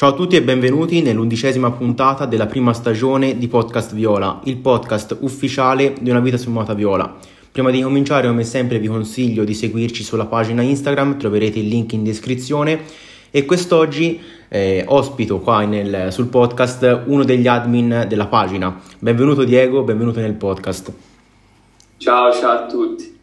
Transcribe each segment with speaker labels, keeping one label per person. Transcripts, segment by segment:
Speaker 1: Ciao a tutti e benvenuti nell'undicesima puntata della prima stagione di Podcast Viola, il podcast ufficiale di Una vita su Mota Viola. Prima di cominciare, come sempre, vi consiglio di seguirci sulla pagina Instagram, troverete il link in descrizione. E quest'oggi eh, ospito qua nel, sul podcast uno degli admin della pagina. Benvenuto Diego, benvenuto nel podcast.
Speaker 2: Ciao, ciao a tutti.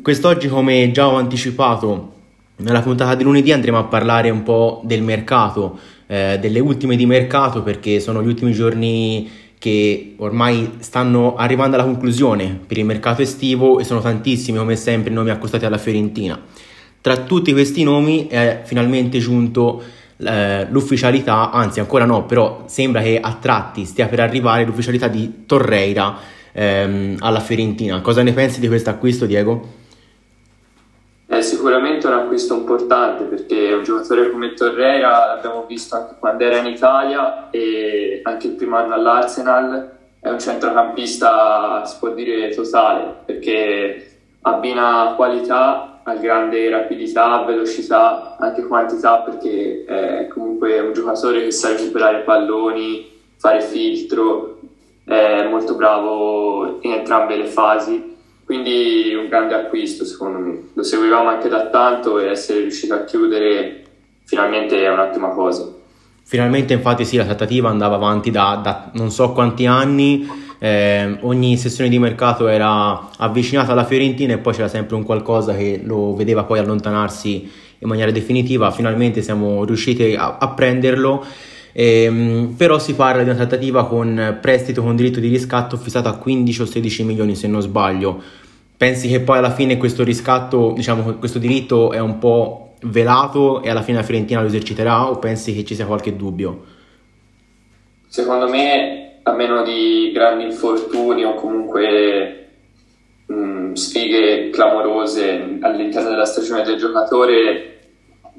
Speaker 1: Quest'oggi, come già ho anticipato, nella puntata di lunedì andremo a parlare un po' del mercato, eh, delle ultime di mercato perché sono gli ultimi giorni che ormai stanno arrivando alla conclusione per il mercato estivo e sono tantissimi come sempre i nomi accostati alla Fiorentina. Tra tutti questi nomi è finalmente giunto eh, l'ufficialità, anzi ancora no, però sembra che a tratti stia per arrivare l'ufficialità di Torreira ehm, alla Fiorentina. Cosa ne pensi di questo acquisto Diego?
Speaker 2: È sicuramente un acquisto importante perché un giocatore come Torreira l'abbiamo visto anche quando era in Italia e anche il primo anno all'Arsenal è un centrocampista si può dire totale perché abbina qualità al grande rapidità, velocità, anche quantità perché è comunque un giocatore che sa recuperare palloni, fare filtro, è molto bravo in entrambe le fasi quindi un grande acquisto secondo me. Lo seguivamo anche da tanto e essere riuscito a chiudere finalmente è un'ottima cosa.
Speaker 1: Finalmente infatti sì, la trattativa andava avanti da, da non so quanti anni, eh, ogni sessione di mercato era avvicinata alla Fiorentina e poi c'era sempre un qualcosa che lo vedeva poi allontanarsi in maniera definitiva, finalmente siamo riusciti a, a prenderlo, eh, però si parla di una trattativa con prestito con diritto di riscatto fissato a 15 o 16 milioni se non sbaglio, pensi che poi alla fine questo riscatto, diciamo questo diritto è un po' velato e alla fine la Fiorentina lo eserciterà o pensi che ci sia qualche dubbio?
Speaker 2: Secondo me, a meno di grandi infortuni o comunque mh, sfighe clamorose all'interno della stagione del giocatore,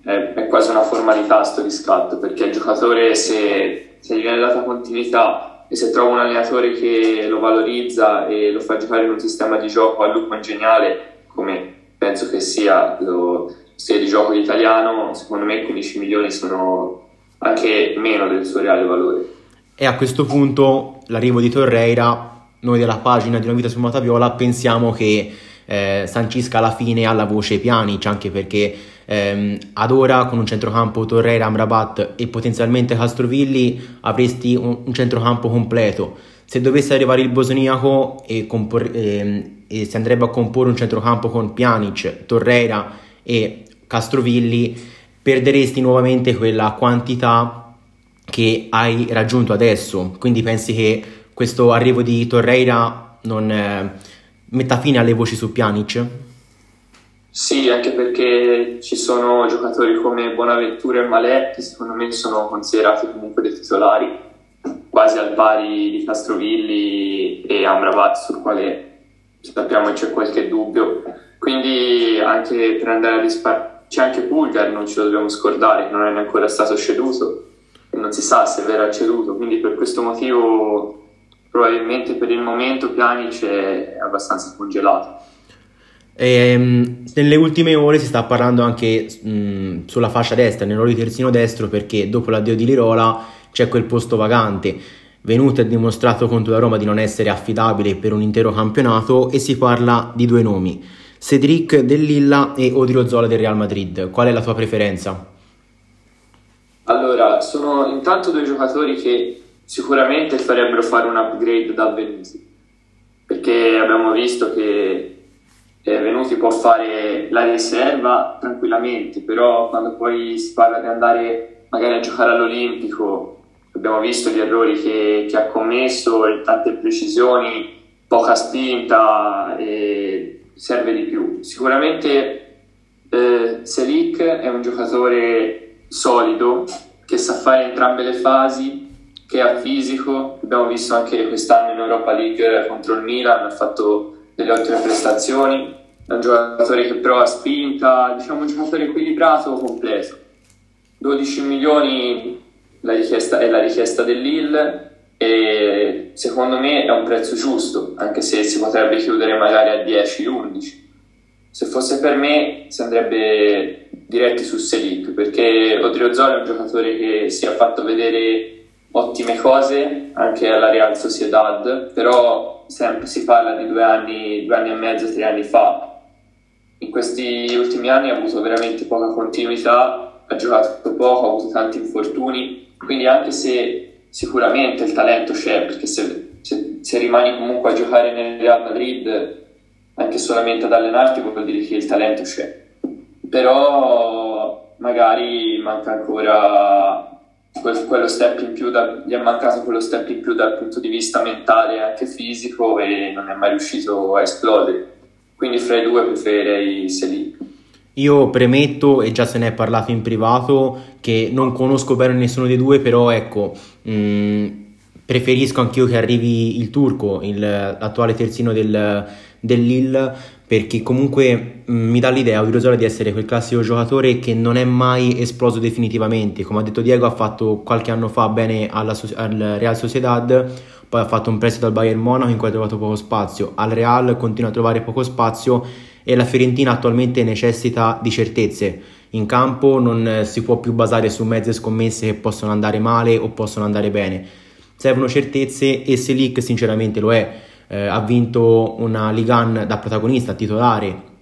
Speaker 2: è, quasi una formalità sto riscatto, perché il giocatore se, se gli viene data continuità e se trova un allenatore che lo valorizza e lo fa giocare in un sistema di gioco a lupo ingeniale, come penso che sia lo, stile di gioco italiano, secondo me 15 milioni sono anche meno del suo reale valore.
Speaker 1: E a questo punto l'arrivo di Torreira, noi della pagina di Una vita su Mataviola pensiamo che eh, sancisca alla fine alla voce Pjanic, anche perché ehm, ad ora con un centrocampo Torreira, Amrabat e potenzialmente Castrovilli avresti un, un centrocampo completo. Se dovesse arrivare il bosniaco e, compor- ehm, e si andrebbe a comporre un centrocampo con Pjanic, Torreira e Castrovilli, perderesti nuovamente quella quantità che hai raggiunto adesso. Quindi pensi che questo arrivo di Torreira non eh, metta fine alle voci su Pjanic?
Speaker 2: Sì, anche perché ci sono giocatori come Bonaventura e Malè che secondo me sono considerati comunque dei titolari, quasi al pari di Castrovilli e Amrabat sul quale sappiamo c'è qualche dubbio. Quindi anche per andare a risparmiare c'è anche Pulgar, non ce lo dobbiamo scordare, non è ancora stato ceduto e non si sa se verrà ceduto, quindi per questo motivo probabilmente per il momento Pjanic è abbastanza congelato.
Speaker 1: E, ehm, nelle ultime ore si sta parlando anche mh, sulla fascia destra, nel ruolo di terzino destro, perché dopo l'addio di Lirola c'è quel posto vagante. Venuto ha dimostrato contro la Roma di non essere affidabile per un intero campionato e si parla di due nomi. Cedric del Lilla e Odrio Zola del Real Madrid. Qual è la tua preferenza?
Speaker 2: Allora, sono intanto due giocatori che sicuramente farebbero fare un upgrade da Venuti, perché abbiamo visto che eh, Venuti può fare la riserva tranquillamente, però quando poi si parla di andare magari a giocare all'Olimpico, abbiamo visto gli errori che, che ha commesso, tante precisioni, poca spinta e serve di più. Sicuramente eh, Selic è un giocatore solido che sa fare entrambe le fasi, che ha fisico, abbiamo visto anche quest'anno in Europa League contro il Milan, ha fatto delle ottime prestazioni, è un giocatore che però ha spinta, diciamo un giocatore equilibrato, completo. 12 milioni la richiesta, è la richiesta dell'Ill e secondo me è un prezzo giusto, anche se si potrebbe chiudere magari a 10-11. Se fosse per me si andrebbe diretti su Selic, perché Odriozola è un giocatore che si è fatto vedere ottime cose anche alla Real Sociedad, però sempre si parla di due anni, due anni e mezzo, tre anni fa. In questi ultimi anni ha avuto veramente poca continuità, ha giocato poco, ha avuto tanti infortuni, quindi anche se sicuramente il talento c'è, perché se, se, se rimani comunque a giocare nel Real Madrid anche solamente ad allenarti vuol dire che il talento c'è però magari manca ancora quello step in più da, gli è mancato quello step in più dal punto di vista mentale e anche fisico e non è mai riuscito a esplodere. Quindi fra i due preferirei Selic
Speaker 1: io premetto, e già se ne è parlato in privato, che non conosco bene nessuno dei due, però ecco, mh, mm, preferisco anch'io che arrivi il turco, il, l'attuale terzino del, dell'Ill perché comunque mh, mm, mi dà l'idea Odriozola di essere quel classico giocatore che non è mai esploso definitivamente. Come ha detto Diego ha fatto qualche anno fa bene alla, al Real Sociedad poi ha fatto un prestito al Bayern Monaco in cui ha trovato poco spazio. Al Real continua a trovare poco spazio e la Fiorentina attualmente necessita di certezze. In campo non si può più basare su mezze scommesse che possono andare male o possono andare bene. Servono certezze e Selic sinceramente lo è eh, ha vinto una Ligan da protagonista titolare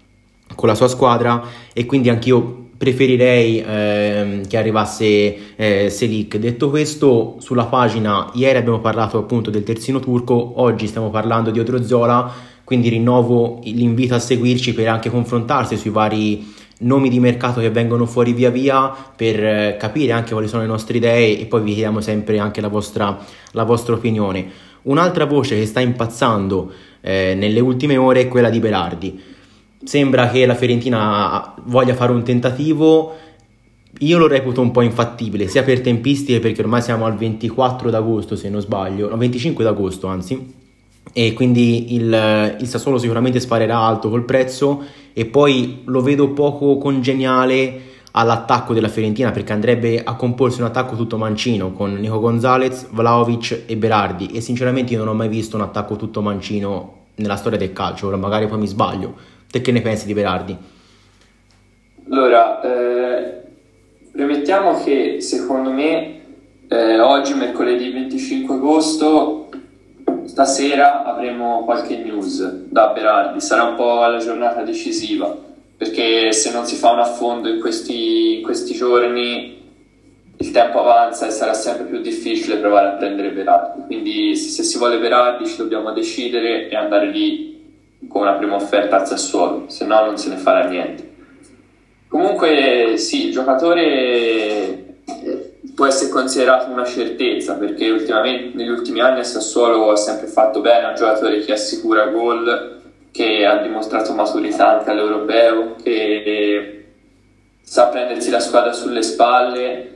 Speaker 1: con la sua squadra e quindi anch'io preferirei eh, che arrivasse eh, Selic. Detto questo, sulla pagina ieri abbiamo parlato appunto del terzino turco, oggi stiamo parlando di Odrozzola, quindi rinnovo l'invito a seguirci per anche confrontarsi sui vari nomi di mercato che vengono fuori via via per eh, capire anche quali sono le nostre idee e poi vi chiediamo sempre anche la vostra, la vostra opinione. Un'altra voce che sta impazzando eh, nelle ultime ore è quella di Berardi. Sembra che la Fiorentina voglia fare un tentativo. Io lo reputo un po' infattibile, sia per tempistiche perché ormai siamo al 24 d'agosto se non sbaglio, no 25 d'agosto anzi, e quindi il, il Sassuolo sicuramente sparerà alto col prezzo e poi lo vedo poco congeniale all'attacco della Fiorentina perché andrebbe a comporsi un attacco tutto mancino con Nico Gonzalez, Vlaovic e Berardi e sinceramente io non ho mai visto un attacco tutto mancino nella storia del calcio, ora magari poi mi sbaglio. Te che ne pensi di Berardi?
Speaker 2: Allora, eh, premettiamo che secondo me eh, oggi, mercoledì 25 agosto, stasera avremo qualche news da Berardi, sarà un po' la giornata decisiva perché se non si fa un affondo in questi, in questi giorni il tempo avanza e sarà sempre più difficile provare a prendere Verardi. Quindi se si vuole Verardi ci dobbiamo decidere e andare lì con una prima offerta al Sassuolo, se no non se ne farà niente. Comunque sì, il giocatore eh, può essere considerato una certezza perché negli ultimi anni il Sassuolo ha sempre fatto bene, è un giocatore che assicura gol che ha dimostrato maturità anche all'europeo, che sa prendersi la squadra sulle spalle.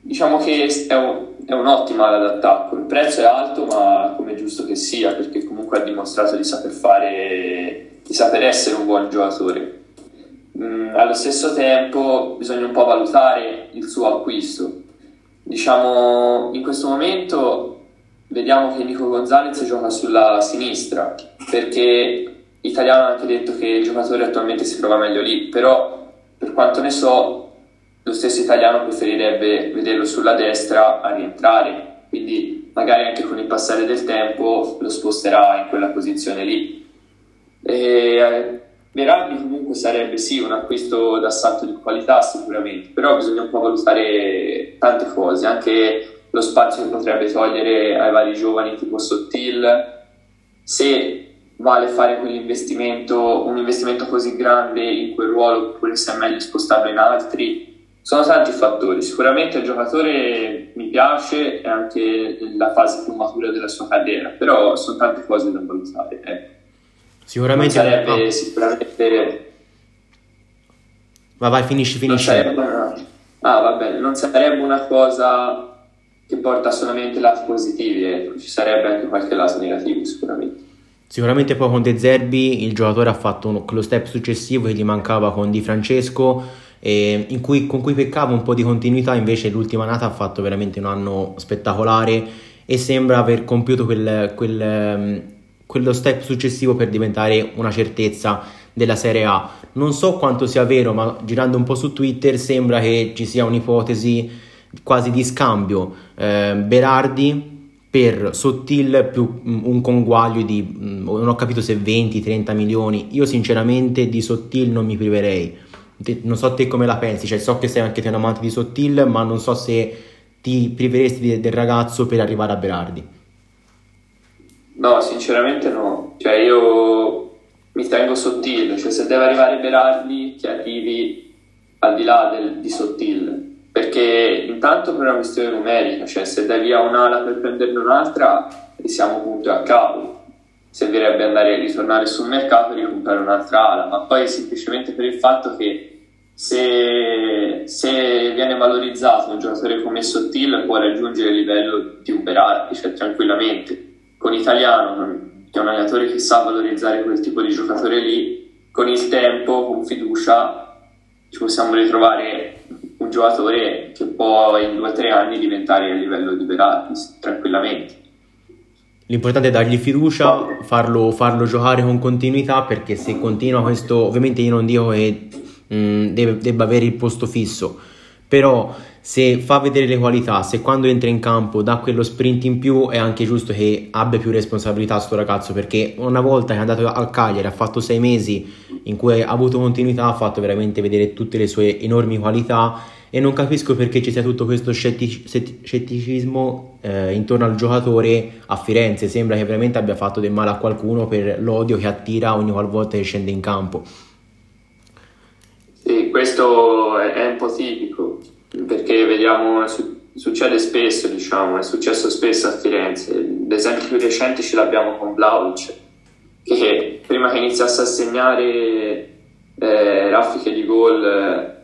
Speaker 2: Diciamo che è, un, è un'ottima ala d'attacco. Il prezzo è alto, ma come è giusto che sia, perché comunque ha dimostrato di saper fare, di saper essere un buon giocatore. Mm, allo stesso tempo bisogna un po' valutare il suo acquisto. Diciamo, in questo momento vediamo che Nico Gonzalez gioca sulla sinistra perché Italiano ha anche detto che il giocatore attualmente si trova meglio lì, però per quanto ne so lo stesso italiano preferirebbe vederlo sulla destra a rientrare, quindi magari anche con il passare del tempo lo sposterà in quella posizione lì. E, Verardi comunque sarebbe sì un acquisto d'assalto di qualità sicuramente, però bisogna un po' valutare tante cose, anche lo spazio che potrebbe togliere ai vari giovani tipo Sottil, se vale fare quell'investimento, un investimento così grande in quel ruolo oppure se è meglio spostarlo in altri. Sono tanti fattori, sicuramente il giocatore mi piace, è anche la fase più matura della sua carriera, però sono tante cose da valutare. Eh.
Speaker 1: Sicuramente
Speaker 2: non sarebbe no. sicuramente...
Speaker 1: Ma vai, finisci, finisci.
Speaker 2: Una... Ah, va bene, non sarebbe una cosa che porta solamente lati positivi, ecco. ci sarebbe anche qualche lato negativo sicuramente.
Speaker 1: Sicuramente poi con De Zerbi il giocatore ha fatto un, lo step successivo che gli mancava con Di Francesco, eh, cui, con cui peccava un po' di continuità, invece l'ultima nata ha fatto veramente un anno spettacolare e sembra aver compiuto quel, quel, quello step successivo per diventare una certezza della Serie A. Non so quanto sia vero, ma girando un po' su Twitter sembra che ci sia un'ipotesi quasi di scambio eh, Berardi per Sottil più mm, un conguaglio di mm, non ho capito se 20-30 milioni. Io sinceramente di Sottil non mi priverei. Non so te come la pensi, cioè so che sei anche te un amante di Sottil, ma non so se ti priveresti del ragazzo per arrivare a Berardi.
Speaker 2: No, sinceramente no. Cioè io mi tengo Sottil, cioè se deve arrivare Berardi che arrivi al di là del, di Sottil perché intanto per una questione numerica, cioè se dai via un'ala per prenderne un'altra siamo punto a capo. Servirebbe andare a ritornare sul mercato e ricomprare un'altra ala, ma poi semplicemente per il fatto che se, se viene valorizzato un giocatore come Sottil può raggiungere il livello di Uberardi, cioè tranquillamente. Con Italiano, che è un allenatore che sa valorizzare quel tipo di giocatore lì, con il tempo, con fiducia, ci possiamo ritrovare un giocatore che può in due o tre anni diventare a livello di Verratti tranquillamente.
Speaker 1: L'importante è dargli fiducia, farlo, farlo, giocare con continuità perché se continua questo, ovviamente io non dico che mh, mm, debba avere il posto fisso, però se fa vedere le qualità, se quando entra in campo dà quello sprint in più è anche giusto che abbia più responsabilità sto ragazzo perché una volta che è andato al Cagliari ha fatto sei mesi in cui ha avuto continuità ha fatto veramente vedere tutte le sue enormi qualità. E non capisco perché ci sia tutto questo scettic- scetticismo eh, intorno al giocatore a Firenze. Sembra che veramente abbia fatto del male a qualcuno per l'odio che attira ogni qualvolta che scende in campo.
Speaker 2: Sì, questo è un po' tipico perché vediamo, succede spesso, diciamo, è successo spesso a Firenze. L'esempio più recente ce l'abbiamo con Vlaovic, che prima che iniziasse a segnare eh, raffiche di gol eh,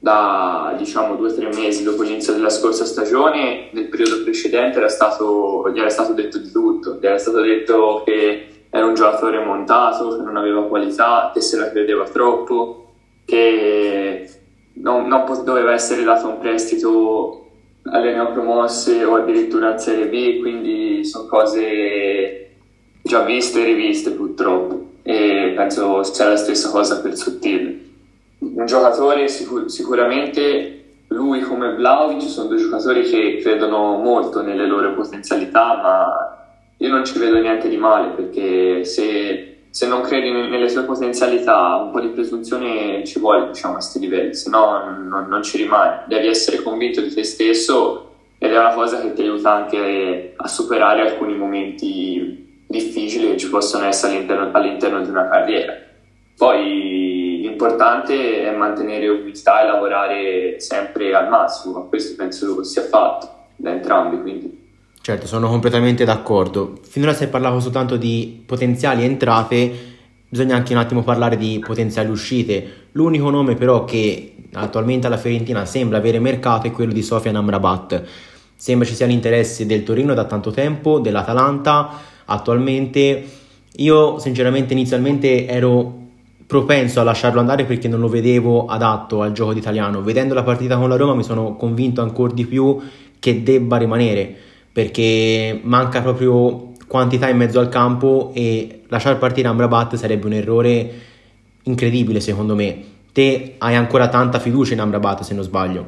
Speaker 2: da diciamo due o tre mesi dopo l'inizio della scorsa stagione, nel periodo precedente era stato, gli era stato detto di tutto, gli era stato detto che era un giocatore montato, che non aveva qualità, che se la credeva troppo, che non, non doveva essere dato un prestito alle neopromosse o addirittura in Serie B, quindi sono cose già viste e riviste purtroppo e penso sia la stessa cosa per Sottile. Un giocatore sicur- sicuramente lui come Vlaovic sono due giocatori che credono molto nelle loro potenzialità, ma io non ci vedo niente di male perché se se non credi nelle sue potenzialità, un po' di presunzione ci vuole diciamo, a questi livelli, se no non, non, ci rimani. Devi essere convinto di te stesso ed è una cosa che ti aiuta anche a superare alcuni momenti difficili che ci possono essere all'interno, all'interno di una carriera. Poi l'importante è mantenere umiltà e lavorare sempre al massimo, ma questo penso sia fatto da entrambi. Quindi.
Speaker 1: Certo, sono completamente d'accordo. Finora si è parlato soltanto di potenziali entrate, bisogna anche un attimo parlare di potenziali uscite. L'unico nome però che attualmente alla Fiorentina sembra avere mercato è quello di Sofian Amrabat. Sembra ci sia l'interesse del Torino da tanto tempo, dell'Atalanta attualmente. Io sinceramente inizialmente ero propenso a lasciarlo andare perché non lo vedevo adatto al gioco d'italiano. Vedendo la partita con la Roma mi sono convinto ancora di più che debba rimanere perché manca proprio quantità in mezzo al campo e lasciare partire Amrabat sarebbe un errore incredibile secondo me. Te hai ancora tanta fiducia in Amrabat se non sbaglio.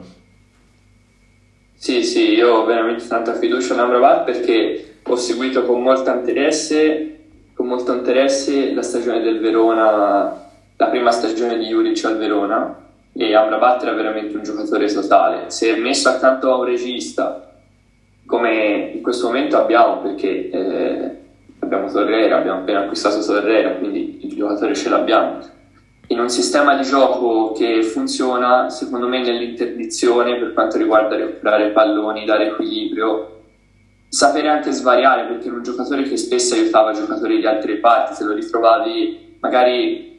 Speaker 2: Sì, sì, io ho veramente tanta fiducia in Amrabat perché ho seguito con molto interesse, con molto interesse la stagione del Verona, la prima stagione di Juric al Verona e Amrabat era veramente un giocatore totale. Se messo accanto a un regista come in questo momento abbiamo, perché eh, abbiamo Torrera, abbiamo appena acquistato Torrera, quindi il giocatore ce l'abbiamo. In un sistema di gioco che funziona, secondo me, nell'interdizione per quanto riguarda recuperare palloni, dare equilibrio, sapere anche svariare, perché era un giocatore che spesso aiutava giocatori di altre parti, se lo ritrovavi magari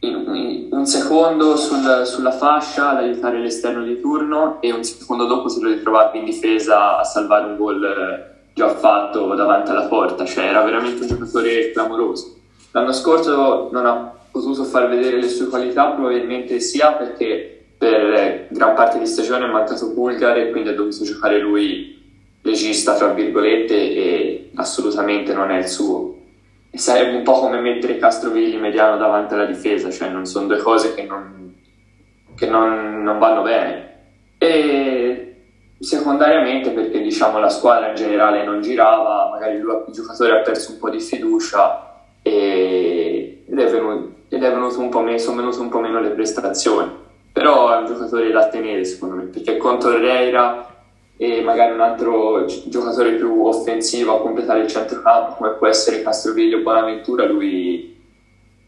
Speaker 2: un secondo sul, sulla fascia ad aiutare l'esterno di turno e un secondo dopo se lo ritrovavi in difesa a salvare un gol eh, già fatto davanti alla porta, cioè era veramente un giocatore clamoroso. L'anno scorso non ha potuto far vedere le sue qualità, probabilmente sia perché per gran parte di stagione è mancato Bulgar e quindi ha dovuto giocare lui regista, tra virgolette, e assolutamente non è il suo sarebbe un po' come mettere Castrovilli mediano davanti alla difesa, cioè non sono due cose che non, che non, non vanno bene. E secondariamente perché diciamo la squadra in generale non girava, magari lui, il giocatore ha perso un po' di fiducia e, ed, è venuto, ed è venuto un po' meno, sono venute un po' meno le prestazioni. Però è un giocatore da tenere secondo me, perché con Torreira e magari un altro giocatore più offensivo a completare il centrocampo come può essere Castrovillo o Bonaventura lui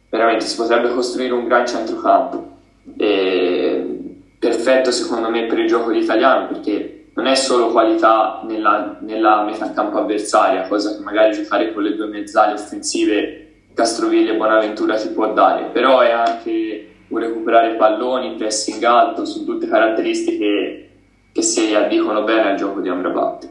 Speaker 2: veramente si potrebbe costruire un gran centrocampo. E perfetto secondo me per il gioco italiano perché non è solo qualità nella, nella metà campo avversaria cosa che magari giocare con le due mezzali offensive Castrovillo e Bonaventura ti può dare però è anche un recuperare palloni, pressing alto, sono tutte caratteristiche che si addicono bene al gioco di Amrabat.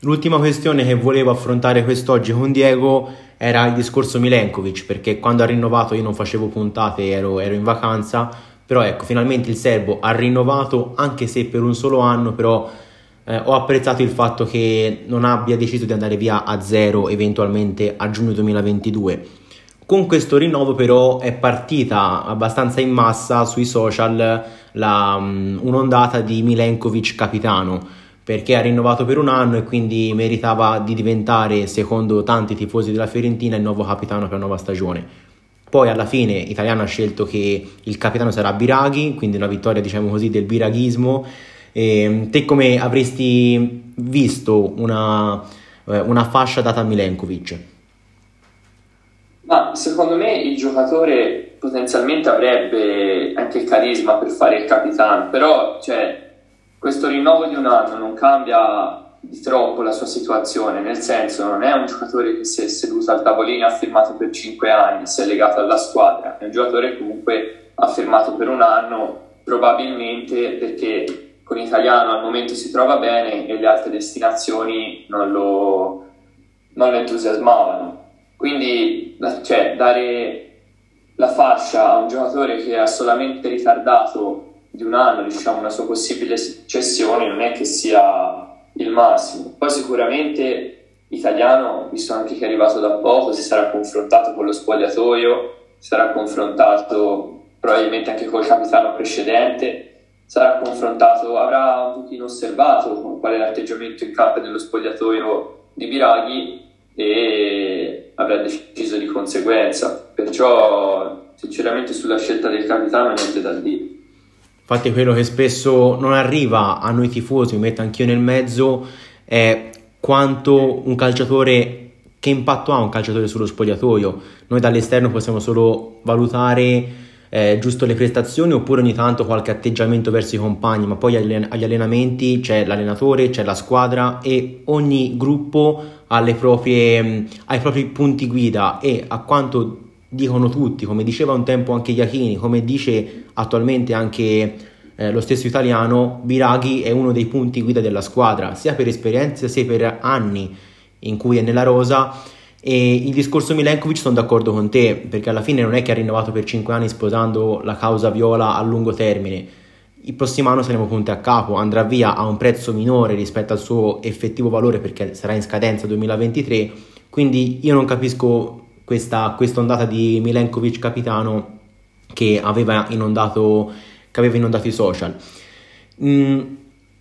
Speaker 1: L'ultima questione che volevo affrontare quest'oggi con Diego era il discorso Milenkovic, perché quando ha rinnovato io non facevo puntate, ero, ero in vacanza, però ecco, finalmente il serbo ha rinnovato, anche se per un solo anno, però eh, ho apprezzato il fatto che non abbia deciso di andare via a zero eventualmente a giugno 2022 con questo rinnovo però è partita abbastanza in massa sui social la, um, un'ondata di Milenkovic capitano perché ha rinnovato per un anno e quindi meritava di diventare, secondo tanti tifosi della Fiorentina, il nuovo capitano per la nuova stagione. Poi alla fine Italiano ha scelto che il capitano sarà Biraghi, quindi una vittoria diciamo così del biraghismo. E, te come avresti visto una, eh, una fascia data a Milenkovic?
Speaker 2: Ma secondo me il giocatore potenzialmente avrebbe anche il carisma per fare il capitano, però cioè, questo rinnovo di un anno non cambia di troppo la sua situazione, nel senso non è un giocatore che si è seduto al tavolino e ha firmato per 5 anni, si è legato alla squadra, è un giocatore che comunque ha firmato per un anno, probabilmente perché con l'italiano al momento si trova bene e le altre destinazioni non lo, non lo entusiasmavano. Quindi cioè, dare la fascia a un giocatore che ha solamente ritardato di un anno diciamo, una sua possibile cessione non è che sia il massimo. Poi sicuramente italiano, visto anche che è arrivato da poco, si sarà confrontato con lo spogliatoio, si sarà confrontato probabilmente anche col capitano precedente, sarà confrontato, avrà un pochino osservato qual è l'atteggiamento in campo dello spogliatoio di Biraghi e avrà deciso di conseguenza. Perciò, sinceramente, sulla scelta del capitano niente da dire.
Speaker 1: Infatti, quello che spesso non arriva a noi tifosi, mi metto anch'io nel mezzo, è quanto un calciatore che impatto ha un calciatore sullo spogliatoio. Noi dall'esterno possiamo solo valutare eh, giusto le prestazioni oppure ogni tanto qualche atteggiamento verso i compagni, ma poi agli, allenamenti c'è l'allenatore, c'è la squadra e ogni gruppo proprie, mm, ai propri punti guida e a quanto dicono tutti, come diceva un tempo anche Iachini, come dice attualmente anche eh, lo stesso italiano, Biraghi è uno dei punti guida della squadra, sia per esperienza sia per anni in cui è nella rosa. E il discorso Milenkovic sono d'accordo con te, perché alla fine non è che ha rinnovato per 5 anni sposando la causa viola a lungo termine il prossimo anno saremo punti a capo, andrà via a un prezzo minore rispetto al suo effettivo valore perché sarà in scadenza 2023, quindi io non capisco questa ondata di Milenkovic capitano che aveva inondato, che aveva inondato i social. Mm,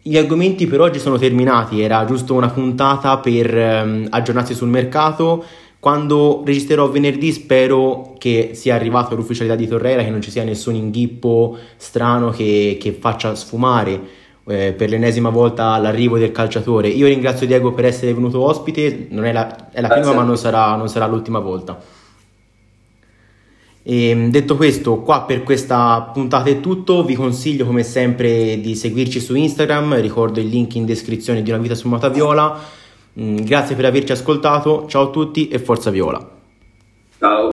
Speaker 1: gli argomenti per oggi sono terminati, era giusto una puntata per um, aggiornarsi sul mercato quando registrerò venerdì spero che sia arrivata l'ufficialità di Torreira, che non ci sia nessun inghippo strano che, che faccia sfumare eh, per l'ennesima volta l'arrivo del calciatore. Io ringrazio Diego per essere venuto ospite, non è la, è la prima ma non sarà, non sarà l'ultima volta. E, ehm, detto questo, qua per questa puntata è tutto, vi consiglio come sempre di seguirci su Instagram, ricordo il link in descrizione di Una vita su Mataviola. Mm, grazie per averci ascoltato, ciao a tutti e forza Viola.
Speaker 2: Ciao.